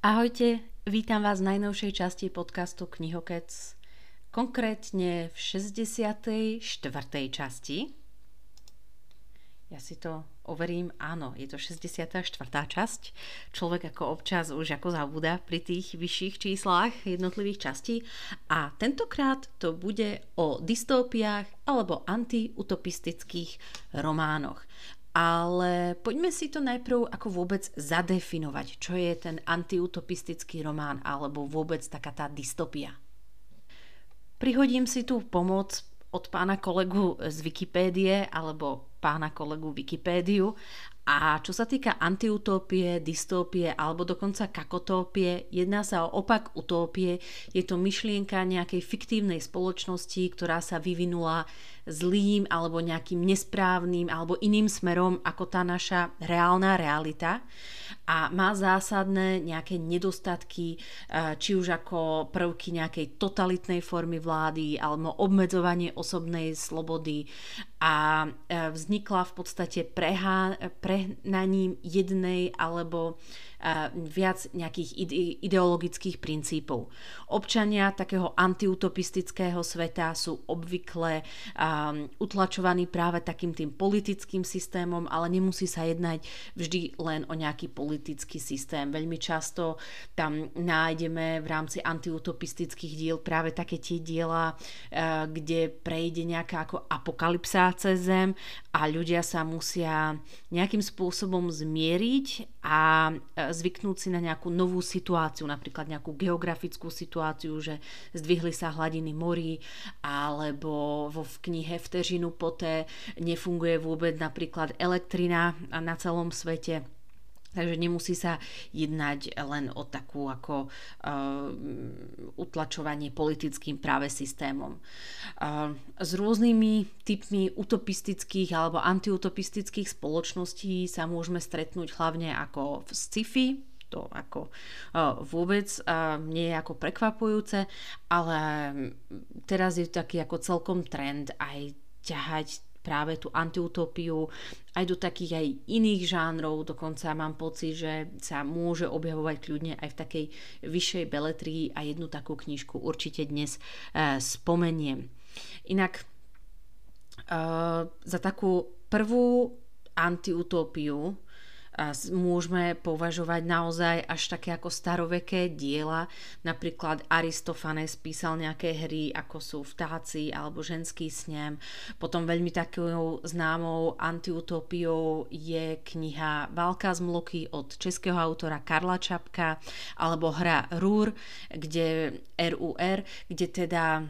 Ahojte, vítam vás v najnovšej časti podcastu Knihokec, konkrétne v 64. časti. Ja si to overím, áno, je to 64. časť. Človek ako občas už ako zabúda pri tých vyšších číslach jednotlivých častí. A tentokrát to bude o dystópiách alebo antiutopistických románoch. Ale poďme si to najprv ako vôbec zadefinovať, čo je ten antiutopistický román alebo vôbec taká tá dystopia. Prihodím si tu pomoc od pána kolegu z Wikipédie alebo pána kolegu Wikipédiu a čo sa týka antiutópie, dystópie alebo dokonca kakotópie, jedná sa o opak utópie. Je to myšlienka nejakej fiktívnej spoločnosti, ktorá sa vyvinula zlým alebo nejakým nesprávnym alebo iným smerom ako tá naša reálna realita. A má zásadné nejaké nedostatky, eh, či už ako prvky nejakej totalitnej formy vlády alebo obmedzovanie osobnej slobody. A eh, vznikla v podstate prehá, prehnaním jednej alebo viac nejakých ideologických princípov. Občania takého antiutopistického sveta sú obvykle utlačovaní práve takým tým politickým systémom, ale nemusí sa jednať vždy len o nejaký politický systém. Veľmi často tam nájdeme v rámci antiutopistických diel práve také tie diela, kde prejde nejaká ako apokalypsa cez zem a ľudia sa musia nejakým spôsobom zmieriť a zvyknúť si na nejakú novú situáciu, napríklad nejakú geografickú situáciu, že zdvihli sa hladiny morí, alebo vo v knihe Vteřinu poté nefunguje vôbec napríklad elektrina na celom svete Takže nemusí sa jednať len o takú ako uh, utlačovanie politickým práve systémom. Uh, s rôznymi typmi utopistických alebo antiutopistických spoločností sa môžeme stretnúť hlavne ako v sci-fi, to ako uh, vôbec nie je ako prekvapujúce, ale teraz je taký ako celkom trend aj ťahať práve tú antiutopiu aj do takých aj iných žánrov, dokonca mám pocit, že sa môže objavovať kľudne aj v takej vyššej beletrii a jednu takú knižku určite dnes uh, spomeniem. Inak uh, za takú prvú antiutópiu môžeme považovať naozaj až také ako staroveké diela. Napríklad Aristofanes písal nejaké hry, ako sú Vtáci alebo Ženský snem. Potom veľmi takou známou antiutopiou je kniha Válka z mloky od českého autora Karla Čapka alebo hra RUR, kde RUR, kde teda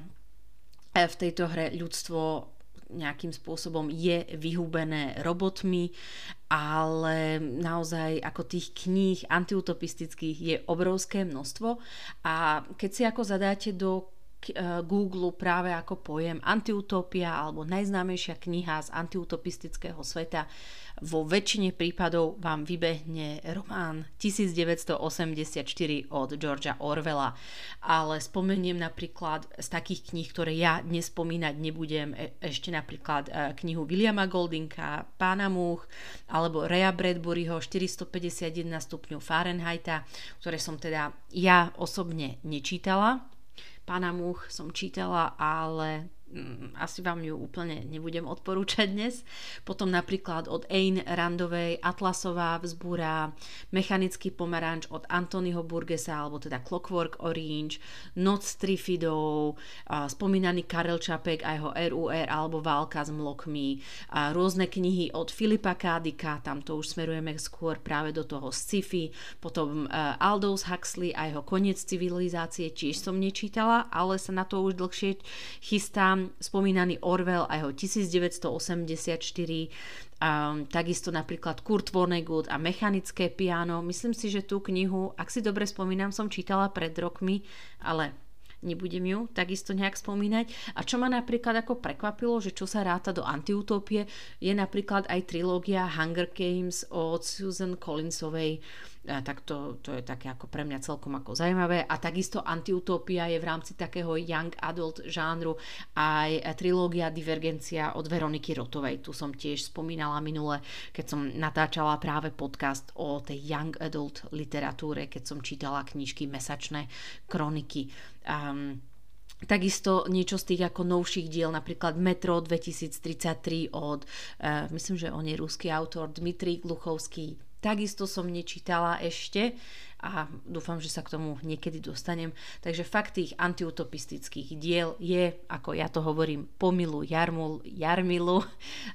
v tejto hre ľudstvo nejakým spôsobom je vyhubené robotmi, ale naozaj ako tých kníh antiutopistických je obrovské množstvo. A keď si ako zadáte do Google práve ako pojem antiutopia alebo najznámejšia kniha z antiutopistického sveta. Vo väčšine prípadov vám vybehne román 1984 od Georgia Orwella. Ale spomeniem napríklad z takých kníh, ktoré ja dnes spomínať nebudem, e- ešte napríklad eh, knihu Williama Goldinka, Pána Múch, alebo Rea Bradburyho 451 stupňov Fahrenheita, ktoré som teda ja osobne nečítala, Pána Much som čítala, ale asi vám ju úplne nebudem odporúčať dnes. Potom napríklad od Ain Randovej Atlasová vzbúra, Mechanický pomaranč od Antonyho Burgesa, alebo teda Clockwork Orange, Noc Trifidov, spomínaný Karel Čapek a jeho RUR alebo Válka s mlokmi, a rôzne knihy od Filipa Kádika, tam to už smerujeme skôr práve do toho sci-fi, potom Aldous Huxley a jeho Koniec civilizácie tiež som nečítala, ale sa na to už dlhšie chystám spomínaný Orwell a jeho 1984, a takisto napríklad Kurt Vonnegut a Mechanické piano. Myslím si, že tú knihu, ak si dobre spomínam, som čítala pred rokmi, ale nebudem ju takisto nejak spomínať. A čo ma napríklad ako prekvapilo, že čo sa ráta do antiutopie, je napríklad aj trilógia Hunger Games od Susan Collinsovej a tak to, to je také ako pre mňa celkom ako zaujímavé. A takisto antiutopia je v rámci takého young adult žánru aj trilógia Divergencia od Veroniky Rotovej. Tu som tiež spomínala minule, keď som natáčala práve podcast o tej young adult literatúre, keď som čítala knižky Mesačné kroniky. Um, Takisto niečo z tých ako novších diel, napríklad Metro 2033 od, uh, myslím, že on je ruský autor, Dmitrij Gluchovský, takisto som nečítala ešte a dúfam, že sa k tomu niekedy dostanem. Takže fakt tých antiutopistických diel je, ako ja to hovorím, pomilu jarmul, jarmilu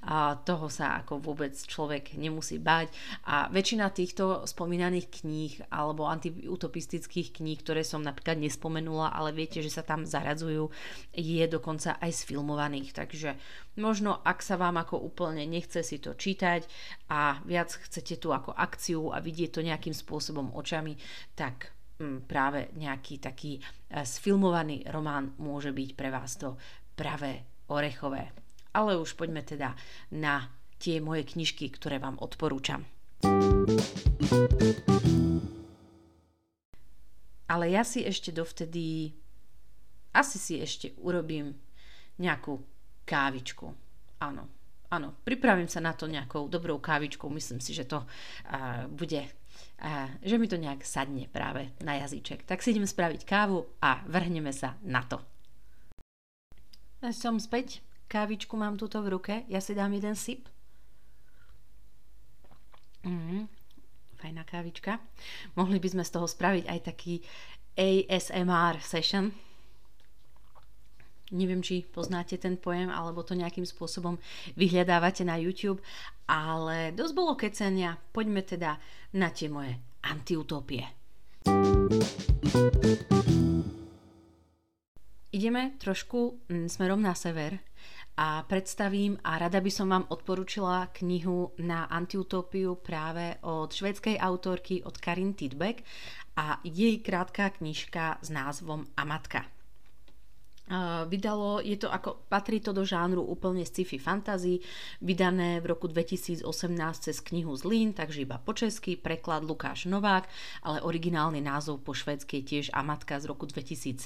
a toho sa ako vôbec človek nemusí báť. A väčšina týchto spomínaných kníh alebo antiutopistických kníh, ktoré som napríklad nespomenula, ale viete, že sa tam zaradzujú, je dokonca aj sfilmovaných. Takže možno ak sa vám ako úplne nechce si to čítať a viac chcete tu ako akciu a vidieť to nejakým spôsobom očami, tak mm, práve nejaký taký eh, sfilmovaný román môže byť pre vás to pravé orechové. Ale už poďme teda na tie moje knižky, ktoré vám odporúčam. Ale ja si ešte dovtedy asi si ešte urobím nejakú kávičku. Áno, áno, pripravím sa na to nejakou dobrou kávičkou. Myslím si, že to uh, bude a že mi to nejak sadne práve na jazyček. Tak si idem spraviť kávu a vrhneme sa na to. Som späť, kávičku mám tuto v ruke, ja si dám jeden sip. Mm, fajná kávička. Mohli by sme z toho spraviť aj taký ASMR session. Neviem, či poznáte ten pojem, alebo to nejakým spôsobom vyhľadávate na YouTube, ale dosť bolo kecenia. Poďme teda na tie moje antiutopie. Ideme trošku mm, smerom na sever a predstavím a rada by som vám odporúčila knihu na antiutópiu práve od švedskej autorky od Karin Tidbeck a jej krátka knižka s názvom Amatka vydalo, je to ako, patrí to do žánru úplne sci-fi fantasy, vydané v roku 2018 cez knihu Zlín, takže iba po česky, preklad Lukáš Novák, ale originálny názov po švédsky je tiež Amatka z roku 2017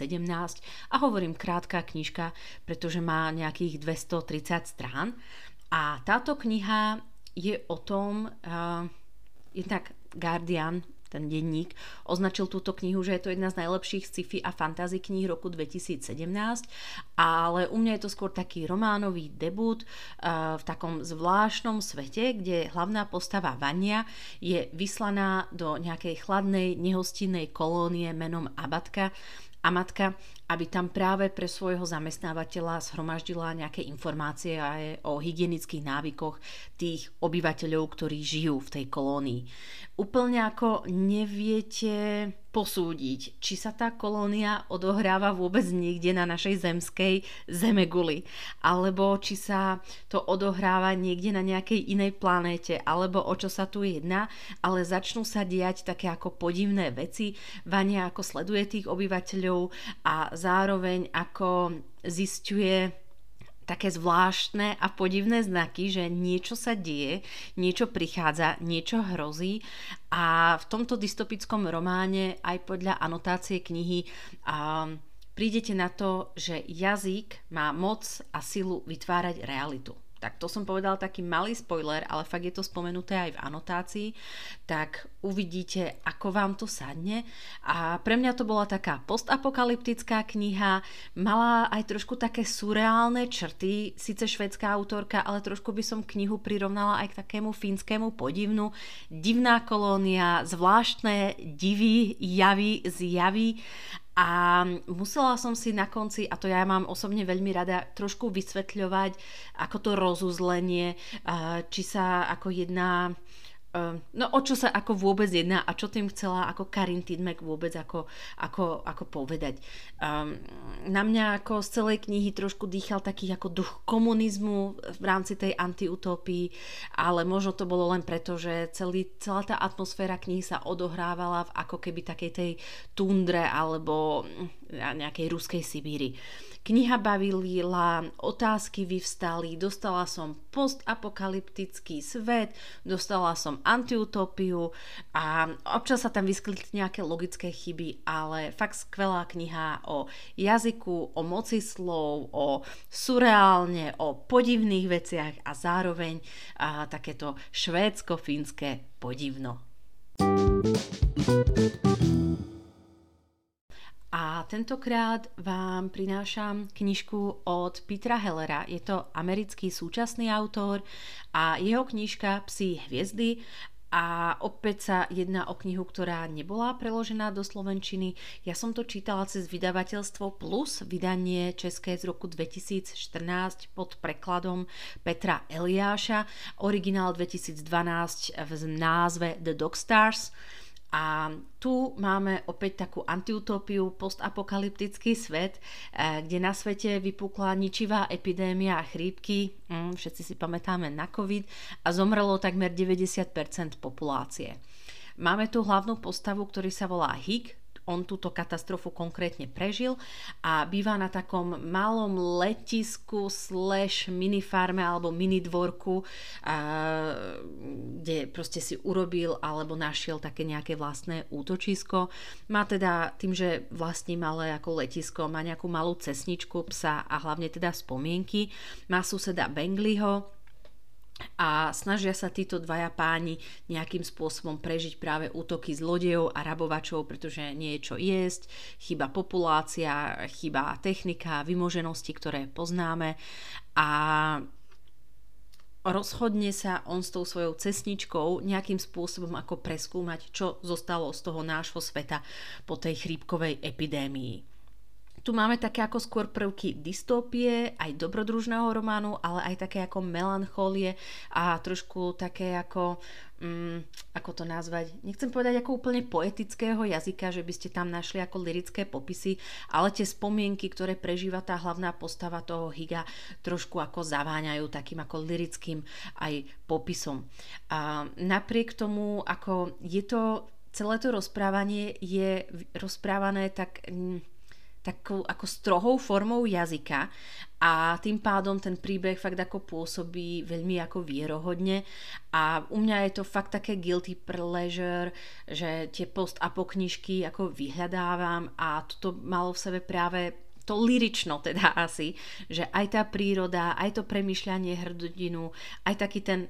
a hovorím krátka knižka, pretože má nejakých 230 strán. A táto kniha je o tom, uh, jednak Guardian ten denník, označil túto knihu, že je to jedna z najlepších sci-fi a fantasy kníh roku 2017, ale u mňa je to skôr taký románový debut uh, v takom zvláštnom svete, kde hlavná postava Vania je vyslaná do nejakej chladnej, nehostinnej kolónie menom Abatka, a matka, aby tam práve pre svojho zamestnávateľa zhromaždila nejaké informácie aj o hygienických návykoch tých obyvateľov, ktorí žijú v tej kolónii. Úplne ako neviete posúdiť, či sa tá kolónia odohráva vôbec niekde na našej zemskej zemeguli, alebo či sa to odohráva niekde na nejakej inej planéte, alebo o čo sa tu jedná, ale začnú sa diať také ako podivné veci. Vania ako sleduje tých obyvateľov a zároveň ako zistuje také zvláštne a podivné znaky, že niečo sa deje, niečo prichádza, niečo hrozí. A v tomto dystopickom románe aj podľa anotácie knihy a, prídete na to, že jazyk má moc a silu vytvárať realitu tak to som povedal taký malý spoiler, ale fakt je to spomenuté aj v anotácii, tak uvidíte, ako vám to sadne. A pre mňa to bola taká postapokalyptická kniha, mala aj trošku také surreálne črty, síce švedská autorka, ale trošku by som knihu prirovnala aj k takému fínskemu podivnu. Divná kolónia, zvláštne divy, javy, zjavy a musela som si na konci, a to ja mám osobne veľmi rada, trošku vysvetľovať, ako to rozuzlenie, či sa ako jedna Ehm, no o čo sa ako vôbec jedná a čo tým chcela ako Karin Tidmek vôbec ako, ako, ako povedať. Um, na mňa ako z celej knihy trošku dýchal taký ako duch komunizmu v rámci tej antiutopii, ale možno to bolo len preto, že celý, celá tá atmosféra knihy sa odohrávala v ako keby takej tej tundre alebo nejakej ruskej Sibíri. Kniha bavila, otázky vyvstali, dostala som postapokalyptický svet, dostala som antiutopiu a občas sa tam vyskytli nejaké logické chyby, ale fakt skvelá kniha o jazyku, o moci slov, o surreálne, o podivných veciach a zároveň a, takéto švédsko-fínske podivno. A tentokrát vám prinášam knižku od Petra Hellera. Je to americký súčasný autor a jeho knižka Psí hviezdy a opäť sa jedná o knihu, ktorá nebola preložená do Slovenčiny. Ja som to čítala cez vydavateľstvo Plus, vydanie české z roku 2014 pod prekladom Petra Eliáša, originál 2012 v názve The Dog Stars. A tu máme opäť takú antiutópiu, postapokalyptický svet, eh, kde na svete vypukla ničivá epidémia chrípky, mm, všetci si pamätáme na COVID, a zomrelo takmer 90% populácie. Máme tu hlavnú postavu, ktorý sa volá Hig, on túto katastrofu konkrétne prežil a býva na takom malom letisku slash minifarme alebo minidvorku, a, kde proste si urobil alebo našiel také nejaké vlastné útočisko. Má teda tým, že vlastní malé ako letisko, má nejakú malú cesničku psa a hlavne teda spomienky. Má suseda Bengliho, a snažia sa títo dvaja páni nejakým spôsobom prežiť práve útoky zlodejov a rabovačov, pretože nie je čo jesť, chyba populácia, chyba technika, vymoženosti, ktoré poznáme a rozhodne sa on s tou svojou cesničkou nejakým spôsobom ako preskúmať, čo zostalo z toho nášho sveta po tej chrípkovej epidémii. Tu máme také ako skôr prvky dystópie, aj dobrodružného románu, ale aj také ako melancholie a trošku také ako, um, ako to nazvať, nechcem povedať ako úplne poetického jazyka, že by ste tam našli ako lirické popisy, ale tie spomienky, ktoré prežíva tá hlavná postava toho Higa, trošku ako zaváňajú takým ako lirickým aj popisom. A napriek tomu, ako je to celé to rozprávanie je rozprávané tak takou ako strohou formou jazyka a tým pádom ten príbeh fakt ako pôsobí veľmi ako vierohodne. A u mňa je to fakt také guilty pleasure, že tie post-apo ako vyhľadávam a toto malo v sebe práve to lirično teda asi, že aj tá príroda, aj to premyšľanie hrdinu, aj taký ten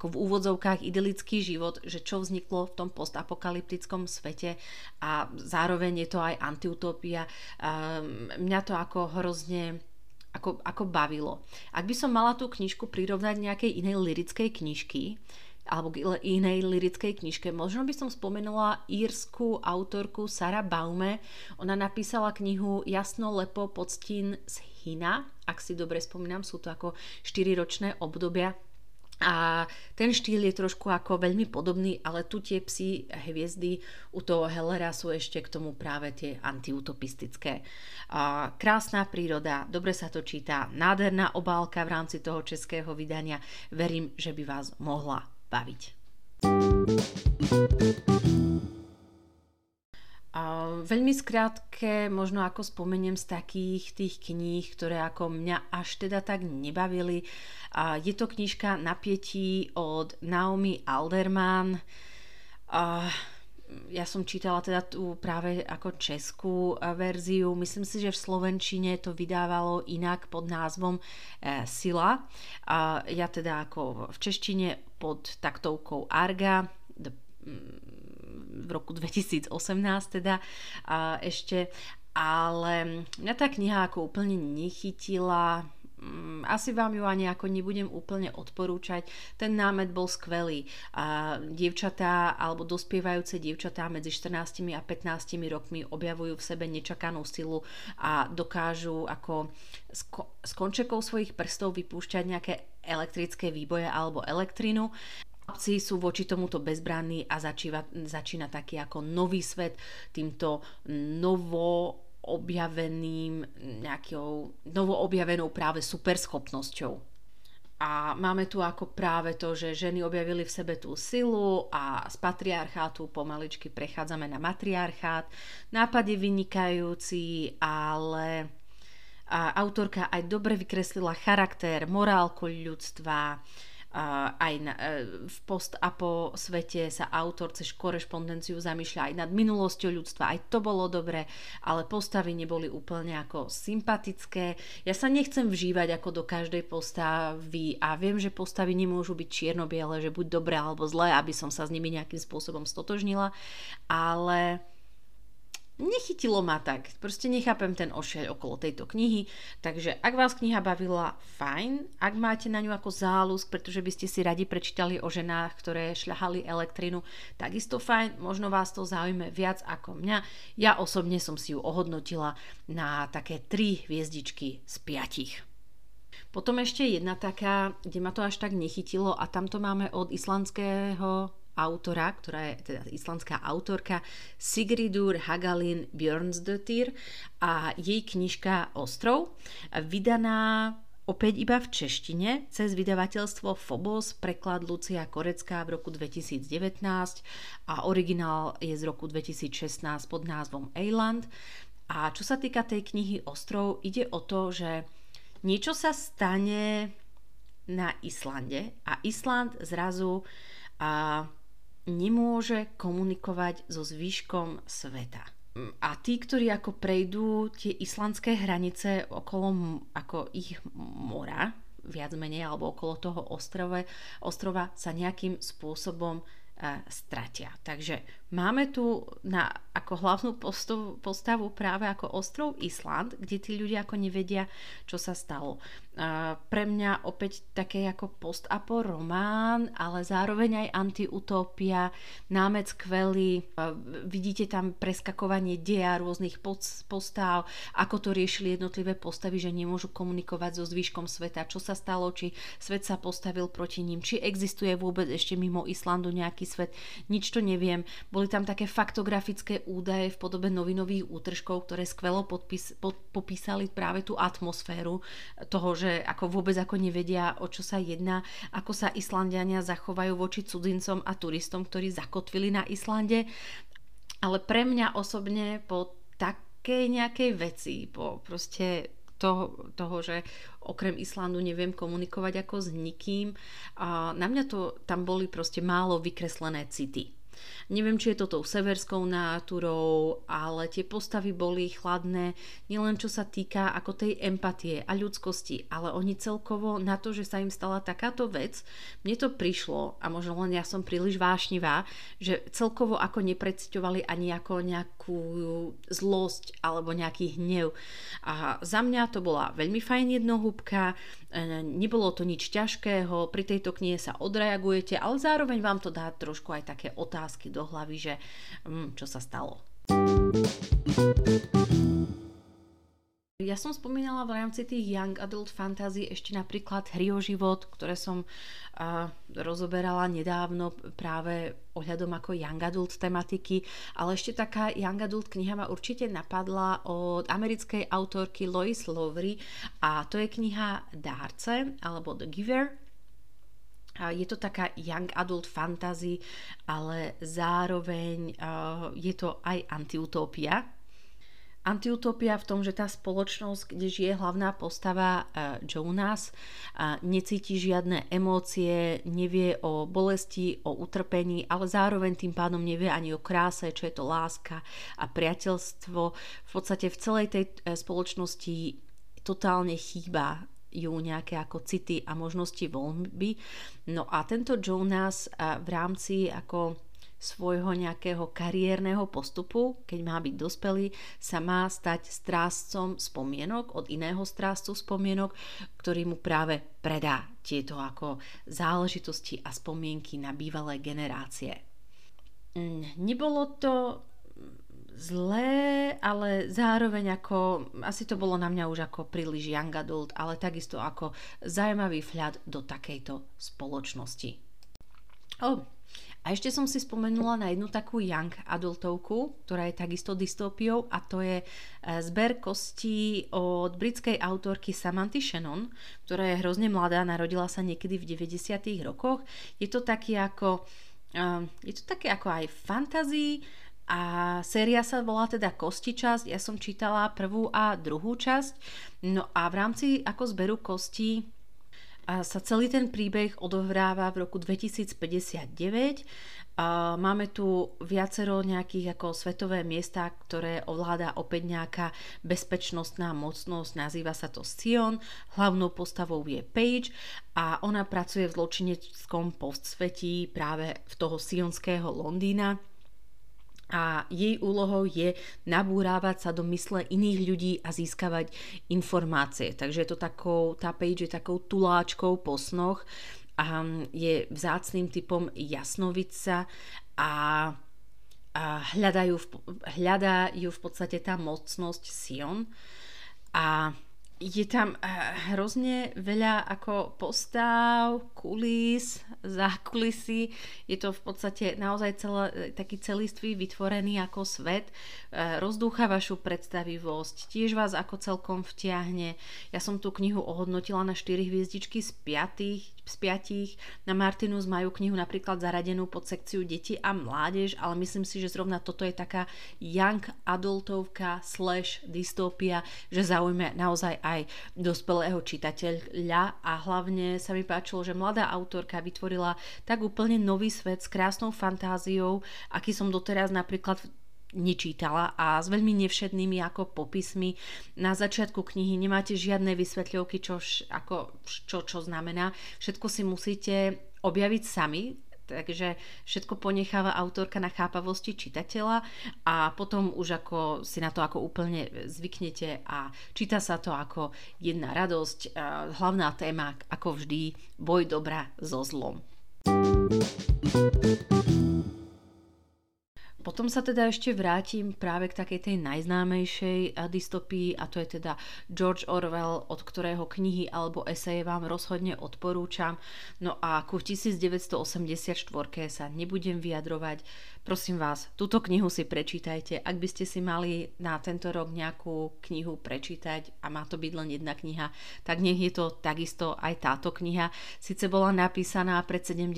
ako v úvodzovkách idylický život, že čo vzniklo v tom postapokalyptickom svete a zároveň je to aj antiutopia. Mňa to ako hrozne ako, ako bavilo. Ak by som mala tú knižku prirovnať nejakej inej lirickej knižky, alebo inej lirickej knižke. Možno by som spomenula írsku autorku Sara Baume. Ona napísala knihu Jasno, lepo, podstín z Hina. Ak si dobre spomínam, sú to ako 4 ročné obdobia a ten štýl je trošku ako veľmi podobný, ale tu tie psi hviezdy u toho Hellera sú ešte k tomu práve tie antiutopistické. A krásna príroda, dobre sa to číta, nádherná obálka v rámci toho českého vydania. Verím, že by vás mohla baviť. A veľmi skrátke, možno ako spomeniem z takých tých kníh, ktoré ako mňa až teda tak nebavili. A je to knižka Napietí od Naomi Alderman. A ja som čítala teda tú práve ako českú verziu. Myslím si, že v Slovenčine to vydávalo inak pod názvom e, Sila. A ja teda ako v češtine pod taktovkou Arga. V roku 2018 teda a ešte, ale mňa tá kniha ako úplne nechytila, mm, asi vám ju ani ako nebudem úplne odporúčať. Ten námet bol skvelý. A dievčatá alebo dospievajúce dievčatá medzi 14 a 15 rokmi objavujú v sebe nečakanú silu a dokážu ako z končekov svojich prstov vypúšťať nejaké elektrické výboje alebo elektrinu chlapci sú voči tomuto bezbranní a začíva, začína taký ako nový svet týmto novo objaveným nejakou novo objavenou práve superschopnosťou. A máme tu ako práve to, že ženy objavili v sebe tú silu a z patriarchátu pomaličky prechádzame na matriarchát. Nápad je vynikajúci, ale a autorka aj dobre vykreslila charakter, morálku ľudstva, aj na, e, v post a po svete sa autor cez korešpondenciu zamýšľa aj nad minulosťou ľudstva, aj to bolo dobre, ale postavy neboli úplne ako sympatické. Ja sa nechcem vžívať ako do každej postavy a viem, že postavy nemôžu byť čierno-biele, že buď dobré alebo zlé, aby som sa s nimi nejakým spôsobom stotožnila, ale nechytilo ma tak. Proste nechápem ten ošeľ okolo tejto knihy. Takže ak vás kniha bavila, fajn. Ak máte na ňu ako záľusk, pretože by ste si radi prečítali o ženách, ktoré šľahali elektrinu, takisto fajn. Možno vás to zaujme viac ako mňa. Ja osobne som si ju ohodnotila na také 3 hviezdičky z 5. Potom ešte jedna taká, kde ma to až tak nechytilo a tamto máme od islandského autora, ktorá je teda islandská autorka Sigridur Hagalin Björnsdottir a jej knižka Ostrov, vydaná opäť iba v češtine cez vydavateľstvo Phobos, preklad Lucia Korecká v roku 2019 a originál je z roku 2016 pod názvom Eiland. A čo sa týka tej knihy Ostrov, ide o to, že niečo sa stane na Islande a Island zrazu a nemôže komunikovať so zvyškom sveta. A tí, ktorí ako prejdú tie islandské hranice okolo ako ich mora, viac menej, alebo okolo toho ostrove, ostrova sa nejakým spôsobom stratia. Takže máme tu na, ako hlavnú postavu, postavu práve ako ostrov Island, kde tí ľudia ako nevedia, čo sa stalo. Uh, pre mňa opäť také ako post-apo román, ale zároveň aj antiutopia, námec skvelý, uh, vidíte tam preskakovanie deja rôznych postav, ako to riešili jednotlivé postavy, že nemôžu komunikovať so zvyškom sveta, čo sa stalo, či svet sa postavil proti ním, či existuje vôbec ešte mimo Islandu nejaký svet, nič to neviem. Boli tam také faktografické údaje v podobe novinových útržkov, ktoré skvelo podpis, pod, popísali práve tú atmosféru toho, že ako vôbec ako nevedia, o čo sa jedná, ako sa Islandiania zachovajú voči cudzincom a turistom, ktorí zakotvili na Islande. Ale pre mňa osobne po takej nejakej veci, po proste toho, toho, že okrem Islandu neviem komunikovať ako s nikým. A na mňa to tam boli proste málo vykreslené city. Neviem, či je to tou severskou náturou, ale tie postavy boli chladné, nielen čo sa týka ako tej empatie a ľudskosti, ale oni celkovo na to, že sa im stala takáto vec, mne to prišlo, a možno len ja som príliš vášnivá, že celkovo ako nepredstavovali ani ako nejakú zlosť alebo nejaký hnev. A za mňa to bola veľmi fajn jednohúbka, nebolo to nič ťažkého, pri tejto knihe sa odreagujete, ale zároveň vám to dá trošku aj také otázky do do hlavy, že hm, čo sa stalo. Ja som spomínala v rámci tých Young Adult Fantasy ešte napríklad Hry o život, ktoré som uh, rozoberala nedávno práve ohľadom ako Young Adult tematiky, ale ešte taká Young Adult kniha ma určite napadla od americkej autorky Lois Lowery a to je kniha Dárce alebo The Giver je to taká young adult fantasy, ale zároveň je to aj antiutopia. Antiutopia v tom, že tá spoločnosť, kde žije hlavná postava Jonas, necíti žiadne emócie, nevie o bolesti, o utrpení, ale zároveň tým pádom nevie ani o kráse, čo je to láska a priateľstvo. V podstate v celej tej e, spoločnosti totálne chýba ju nejaké ako city a možnosti voľby. No a tento Jonas v rámci ako svojho nejakého kariérneho postupu, keď má byť dospelý, sa má stať strážcom spomienok od iného strážcu spomienok, ktorý mu práve predá tieto ako záležitosti a spomienky na bývalé generácie. Mm, nebolo to zlé, ale zároveň ako, asi to bolo na mňa už ako príliš young adult, ale takisto ako zaujímavý vhľad do takejto spoločnosti. Oh, a ešte som si spomenula na jednu takú young adultovku, ktorá je takisto dystópiou a to je e, zber kostí od britskej autorky Samanthy Shannon, ktorá je hrozne mladá, narodila sa niekedy v 90. rokoch. Je to taký ako, e, je to také ako aj fantasy, a séria sa volá teda Kosti časť, ja som čítala prvú a druhú časť. No a v rámci ako zberu kostí a sa celý ten príbeh odohráva v roku 2059. A máme tu viacero nejakých ako svetové miesta, ktoré ovláda opäť nejaká bezpečnostná mocnosť, nazýva sa to Sion, hlavnou postavou je Paige. A ona pracuje v zločineckom postsvetí práve v toho sionského Londýna a jej úlohou je nabúrávať sa do mysle iných ľudí a získavať informácie. Takže je to takou, tá page je takou tuláčkou po snoch a je vzácným typom jasnovica a, a hľadajú, v, hľadajú v podstate tá mocnosť Sion a je tam eh, hrozne veľa ako postav, kulís, zákulisí. Je to v podstate naozaj celé, taký celistvý vytvorený ako svet. Eh, rozdúcha vašu predstavivosť, tiež vás ako celkom vtiahne. Ja som tú knihu ohodnotila na 4 hviezdičky z 5 z piatich. Na Martinus majú knihu napríklad zaradenú pod sekciu deti a mládež, ale myslím si, že zrovna toto je taká young adultovka slash dystopia, že zaujme naozaj aj dospelého čitateľa a hlavne sa mi páčilo, že mladá autorka vytvorila tak úplne nový svet s krásnou fantáziou, aký som doteraz napríklad nečítala a s veľmi nevšetnými ako popismi. Na začiatku knihy nemáte žiadne vysvetľovky, čo, ako, čo, čo znamená. Všetko si musíte objaviť sami, takže všetko ponecháva autorka na chápavosti čitateľa a potom už ako si na to ako úplne zvyknete a číta sa to ako jedna radosť. Hlavná téma, ako vždy, boj dobra so zlom. Potom sa teda ešte vrátim práve k takej tej najznámejšej dystopii a to je teda George Orwell, od ktorého knihy alebo eseje vám rozhodne odporúčam. No a ku 1984 sa nebudem vyjadrovať, Prosím vás, túto knihu si prečítajte. Ak by ste si mali na tento rok nejakú knihu prečítať a má to byť len jedna kniha, tak nech je to takisto aj táto kniha. Sice bola napísaná pred 70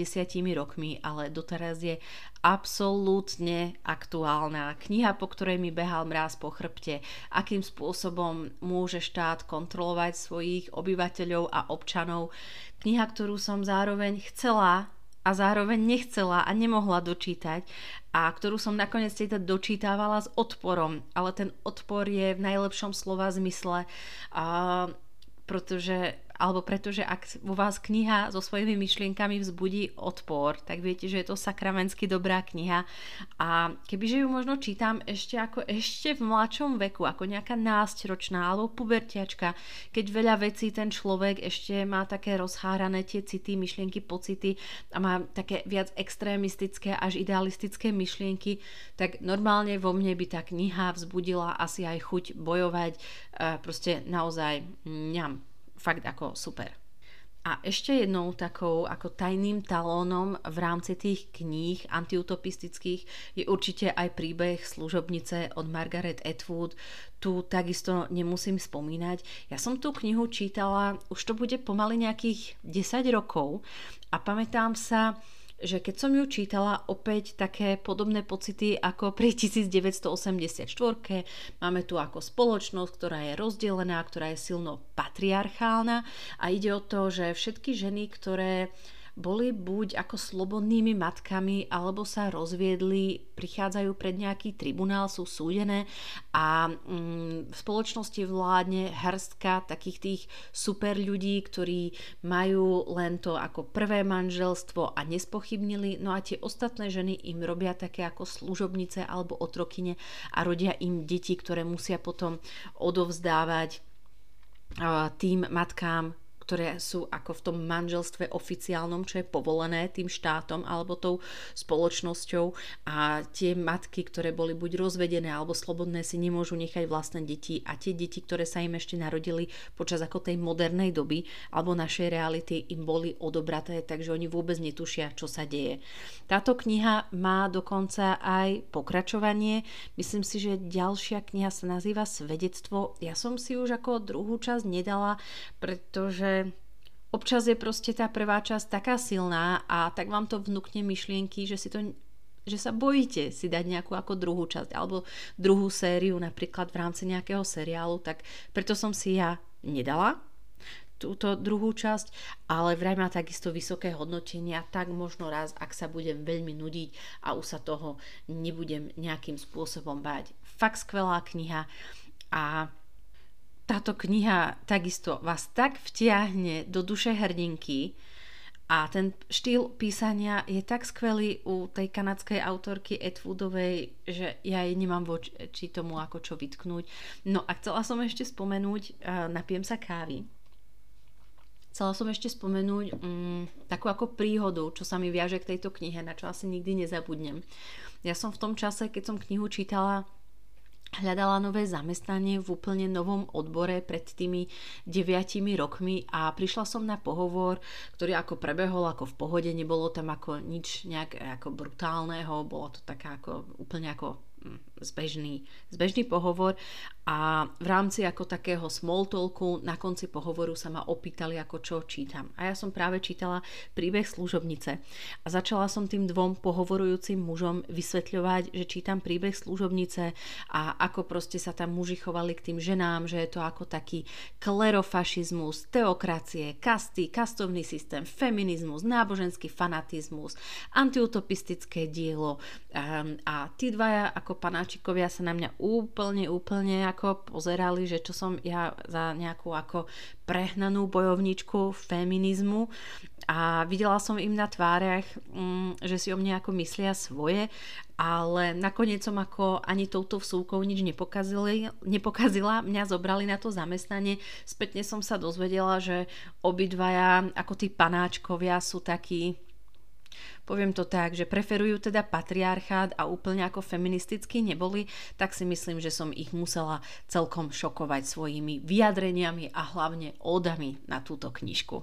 rokmi, ale doteraz je absolútne aktuálna. Kniha, po ktorej mi behal mráz po chrbte. Akým spôsobom môže štát kontrolovať svojich obyvateľov a občanov. Kniha, ktorú som zároveň chcela a zároveň nechcela a nemohla dočítať a ktorú som nakoniec teda dočítavala s odporom, ale ten odpor je v najlepšom slova zmysle, a, pretože alebo pretože ak vo vás kniha so svojimi myšlienkami vzbudí odpor, tak viete, že je to sakramensky dobrá kniha. A kebyže ju možno čítam ešte ako ešte v mladšom veku, ako nejaká násťročná alebo pubertiačka, keď veľa vecí ten človek ešte má také rozhárané tie city, myšlienky, pocity a má také viac extrémistické až idealistické myšlienky, tak normálne vo mne by tá kniha vzbudila asi aj chuť bojovať, proste naozaj ňam fakt ako super. A ešte jednou takou ako tajným talónom v rámci tých kníh antiutopistických je určite aj príbeh služobnice od Margaret Atwood. Tu takisto nemusím spomínať. Ja som tú knihu čítala, už to bude pomaly nejakých 10 rokov a pamätám sa, že keď som ju čítala, opäť také podobné pocity ako pri 1984. Máme tu ako spoločnosť, ktorá je rozdelená, ktorá je silno patriarchálna a ide o to, že všetky ženy, ktoré boli buď ako slobodnými matkami, alebo sa rozviedli, prichádzajú pred nejaký tribunál, sú súdené a mm, v spoločnosti vládne hrstka takých tých super ľudí, ktorí majú len to ako prvé manželstvo a nespochybnili, no a tie ostatné ženy im robia také ako služobnice alebo otrokyne a rodia im deti, ktoré musia potom odovzdávať tým matkám, ktoré sú ako v tom manželstve oficiálnom, čo je povolené tým štátom alebo tou spoločnosťou a tie matky, ktoré boli buď rozvedené alebo slobodné, si nemôžu nechať vlastné deti a tie deti, ktoré sa im ešte narodili počas ako tej modernej doby alebo našej reality im boli odobraté, takže oni vôbec netušia, čo sa deje. Táto kniha má dokonca aj pokračovanie. Myslím si, že ďalšia kniha sa nazýva Svedectvo. Ja som si už ako druhú časť nedala, pretože občas je proste tá prvá časť taká silná a tak vám to vnúkne myšlienky, že si to že sa bojíte si dať nejakú ako druhú časť alebo druhú sériu napríklad v rámci nejakého seriálu, tak preto som si ja nedala túto druhú časť, ale vraj má takisto vysoké hodnotenia, tak možno raz, ak sa budem veľmi nudiť a už sa toho nebudem nejakým spôsobom báť. Fakt skvelá kniha a táto kniha takisto vás tak vtiahne do duše hrdinky a ten štýl písania je tak skvelý u tej kanadskej autorky Ed Woodovej, že ja jej nemám voči tomu ako čo vytknúť. No a chcela som ešte spomenúť, uh, napijem sa kávy. Chcela som ešte spomenúť um, takú ako príhodu, čo sa mi viaže k tejto knihe, na čo asi nikdy nezabudnem. Ja som v tom čase, keď som knihu čítala, hľadala nové zamestnanie v úplne novom odbore pred tými deviatimi rokmi a prišla som na pohovor, ktorý ako prebehol ako v pohode, nebolo tam ako nič nejak ako brutálneho, bolo to taká ako úplne ako zbežný, zbežný pohovor a v rámci ako takého small talku na konci pohovoru sa ma opýtali, ako čo čítam. A ja som práve čítala príbeh služobnice. A začala som tým dvom pohovorujúcim mužom vysvetľovať, že čítam príbeh služobnice a ako proste sa tam muži chovali k tým ženám, že je to ako taký klerofašizmus, teokracie, kasty, kastovný systém, feminizmus, náboženský fanatizmus, antiutopistické dielo. Um, a tí dvaja ako panáčikovia sa na mňa úplne, úplne ako pozerali, že čo som ja za nejakú ako prehnanú bojovničku feminizmu a videla som im na tvárach, mm, že si o mne ako myslia svoje, ale nakoniec som ako ani touto vsúkou nič nepokazila, mňa zobrali na to zamestnanie. Spätne som sa dozvedela, že obidvaja ako tí panáčkovia sú takí poviem to tak, že preferujú teda patriarchát a úplne ako feministicky neboli, tak si myslím, že som ich musela celkom šokovať svojimi vyjadreniami a hlavne ódami na túto knižku.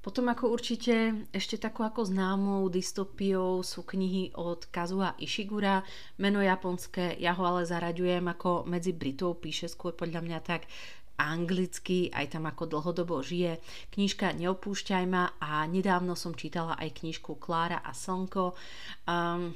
Potom ako určite ešte takú ako známou dystopiou sú knihy od Kazua Ishigura, meno japonské, ja ho ale zaraďujem ako medzi Britov, píše skôr podľa mňa tak anglicky, aj tam ako dlhodobo žije. Knižka Neopúšťaj ma a nedávno som čítala aj knižku Klára a Slnko. Um,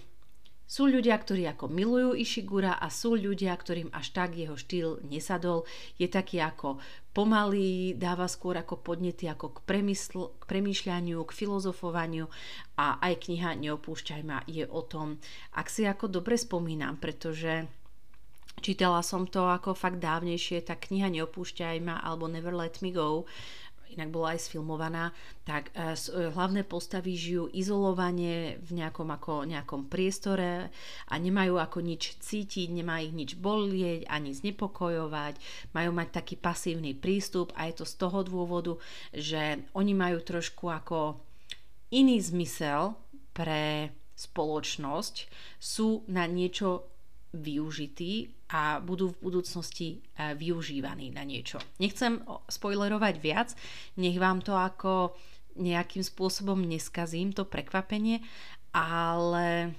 sú ľudia, ktorí ako milujú Ishigura a sú ľudia, ktorým až tak jeho štýl nesadol. Je taký ako pomalý, dáva skôr ako podnety ako k, premysl- k premýšľaniu, k filozofovaniu a aj kniha Neopúšťaj ma je o tom, ak si ako dobre spomínam, pretože Čítala som to ako fakt dávnejšie, tá kniha Neopúšťaj ma alebo Never Let Me Go, inak bola aj sfilmovaná, tak uh, hlavné postavy žijú izolovane v nejakom, ako, nejakom priestore a nemajú ako nič cítiť, nemá ich nič bolieť ani znepokojovať, majú mať taký pasívny prístup a je to z toho dôvodu, že oni majú trošku ako iný zmysel pre spoločnosť, sú na niečo využití a budú v budúcnosti eh, využívaní na niečo. Nechcem spoilerovať viac, nech vám to ako nejakým spôsobom neskazím, to prekvapenie, ale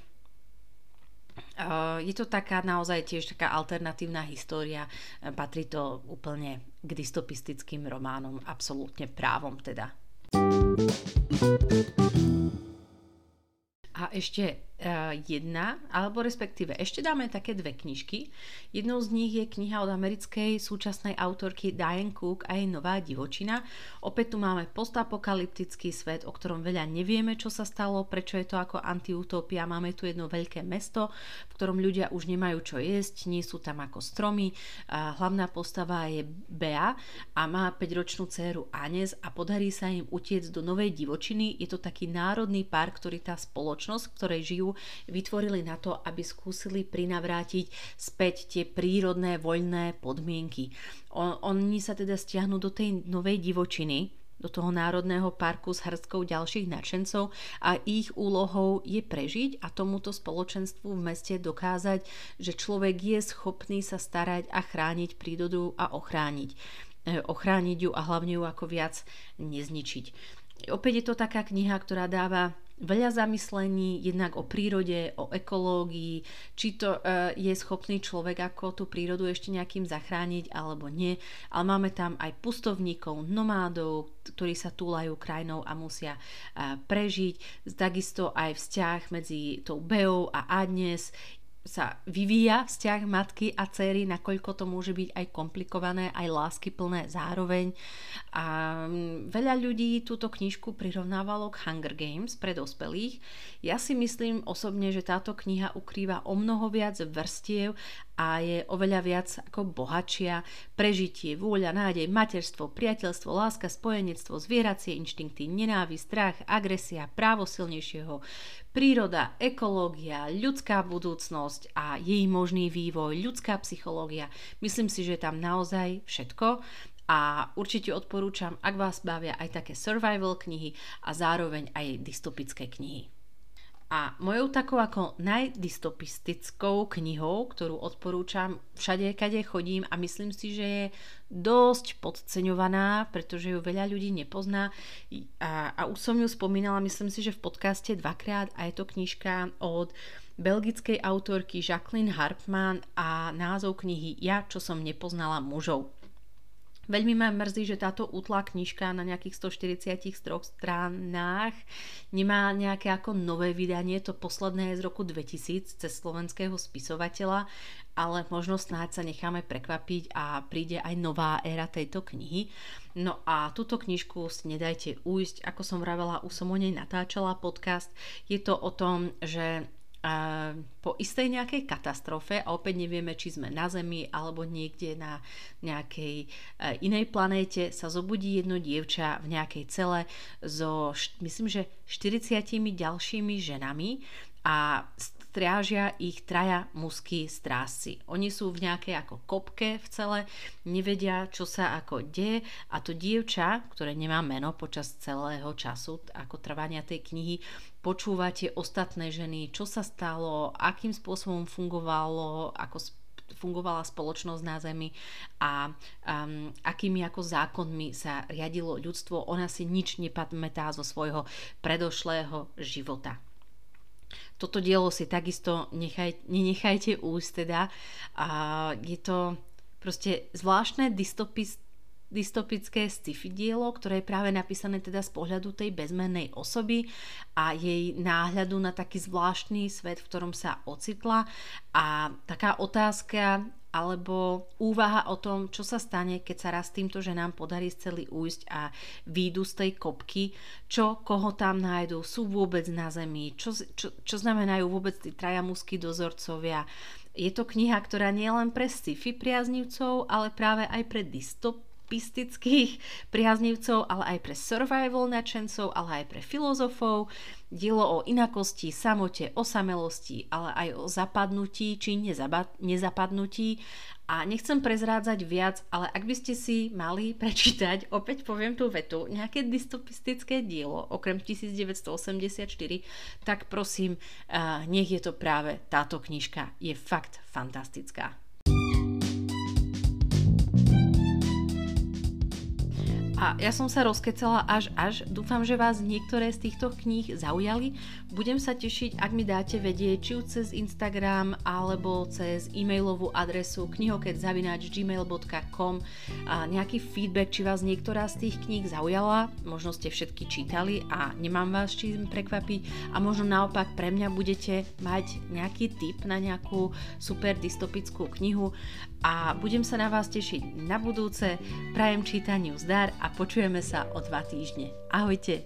eh, je to taká naozaj tiež taká alternatívna história. Eh, patrí to úplne k dystopistickým románom, absolútne právom teda. A ešte jedna, alebo respektíve ešte dáme také dve knižky. Jednou z nich je kniha od americkej súčasnej autorky Diane Cook a jej Nová divočina. Opäť tu máme postapokalyptický svet, o ktorom veľa nevieme, čo sa stalo, prečo je to ako antiutopia. Máme tu jedno veľké mesto, v ktorom ľudia už nemajú čo jesť, nie sú tam ako stromy. Hlavná postava je Bea a má 5-ročnú dceru Anes a podarí sa im utiecť do Novej divočiny. Je to taký národný park, ktorý tá spoločnosť, v ktorej žijú technológiu vytvorili na to, aby skúsili prinavrátiť späť tie prírodné voľné podmienky. On, oni sa teda stiahnu do tej novej divočiny, do toho národného parku s hrstkou ďalších nadšencov a ich úlohou je prežiť a tomuto spoločenstvu v meste dokázať, že človek je schopný sa starať a chrániť prírodu a ochrániť. E, ochrániť ju a hlavne ju ako viac nezničiť. Opäť je to taká kniha, ktorá dáva veľa zamyslení jednak o prírode, o ekológii, či to uh, je schopný človek ako tú prírodu ešte nejakým zachrániť alebo nie. Ale máme tam aj pustovníkov, nomádov, ktorí sa túlajú krajinou a musia uh, prežiť. Takisto aj vzťah medzi tou Beou a Agnes sa vyvíja vzťah matky a céry, nakoľko to môže byť aj komplikované, aj láskyplné zároveň. A mm, veľa ľudí túto knižku prirovnávalo k Hunger Games pre dospelých. Ja si myslím osobne, že táto kniha ukrýva o mnoho viac vrstiev a je oveľa viac ako bohatšia. Prežitie, vôľa, nádej, materstvo, priateľstvo, láska, spojenectvo, zvieracie inštinkty, nenávisť, strach, agresia, právo silnejšieho, príroda, ekológia, ľudská budúcnosť a jej možný vývoj, ľudská psychológia. Myslím si, že je tam naozaj všetko a určite odporúčam, ak vás bavia aj také survival knihy a zároveň aj dystopické knihy. A mojou takou ako najdystopistickou knihou, ktorú odporúčam všade, kade chodím a myslím si, že je dosť podceňovaná, pretože ju veľa ľudí nepozná a, a už som ju spomínala, myslím si, že v podcaste dvakrát a je to knižka od belgickej autorky Jacqueline Harpman a názov knihy Ja, čo som nepoznala mužov. Veľmi ma mrzí, že táto útla knižka na nejakých 143 stranách nemá nejaké ako nové vydanie, to posledné je z roku 2000 cez slovenského spisovateľa, ale možno snáď sa necháme prekvapiť a príde aj nová éra tejto knihy. No a túto knižku si nedajte ujsť, ako som vravela, už som o nej natáčala podcast. Je to o tom, že po istej nejakej katastrofe, a opäť nevieme, či sme na Zemi alebo niekde na nejakej e, inej planéte, sa zobudí jedno dievča v nejakej cele so, myslím, že 40 ďalšími ženami. A strážia ich traja mužskí strážci. Oni sú v nejakej ako kopke v cele, nevedia, čo sa ako deje a to dievča, ktoré nemá meno počas celého času, ako trvania tej knihy, počúva tie ostatné ženy, čo sa stalo, akým spôsobom fungovalo, ako fungovala spoločnosť na Zemi a um, akými ako zákonmi sa riadilo ľudstvo. Ona si nič nepamätá zo svojho predošlého života. Toto dielo si takisto nechaj, nenechajte újsť teda. A je to proste zvláštne dystopis, dystopické sci-fi dielo, ktoré je práve napísané teda z pohľadu tej bezmennej osoby a jej náhľadu na taký zvláštny svet, v ktorom sa ocitla a taká otázka, alebo úvaha o tom, čo sa stane, keď sa raz týmto ženám podarí celý újsť a výjdu z tej kopky, čo, koho tam nájdú, sú vôbec na zemi, čo, čo, čo znamenajú vôbec tí traja mužskí dozorcovia. Je to kniha, ktorá nie len pre sci-fi priaznivcov, ale práve aj pre dystop pistických priaznivcov, ale aj pre survival nadšencov, ale aj pre filozofov. Dielo o inakosti, samote, osamelosti, ale aj o zapadnutí či nezapadnutí. A nechcem prezrádzať viac, ale ak by ste si mali prečítať, opäť poviem tú vetu, nejaké dystopistické dielo, okrem 1984, tak prosím, nech je to práve táto knižka. Je fakt fantastická. A ja som sa rozkecala až až. Dúfam, že vás niektoré z týchto kníh zaujali. Budem sa tešiť, ak mi dáte vedieť, či už cez Instagram alebo cez e-mailovú adresu knihokec.gmail.com a nejaký feedback, či vás niektorá z tých kníh zaujala. Možno ste všetky čítali a nemám vás čím prekvapiť a možno naopak pre mňa budete mať nejaký tip na nejakú super dystopickú knihu a budem sa na vás tešiť na budúce. Prajem čítaniu zdar a počujeme sa o dva týždne. Ahojte!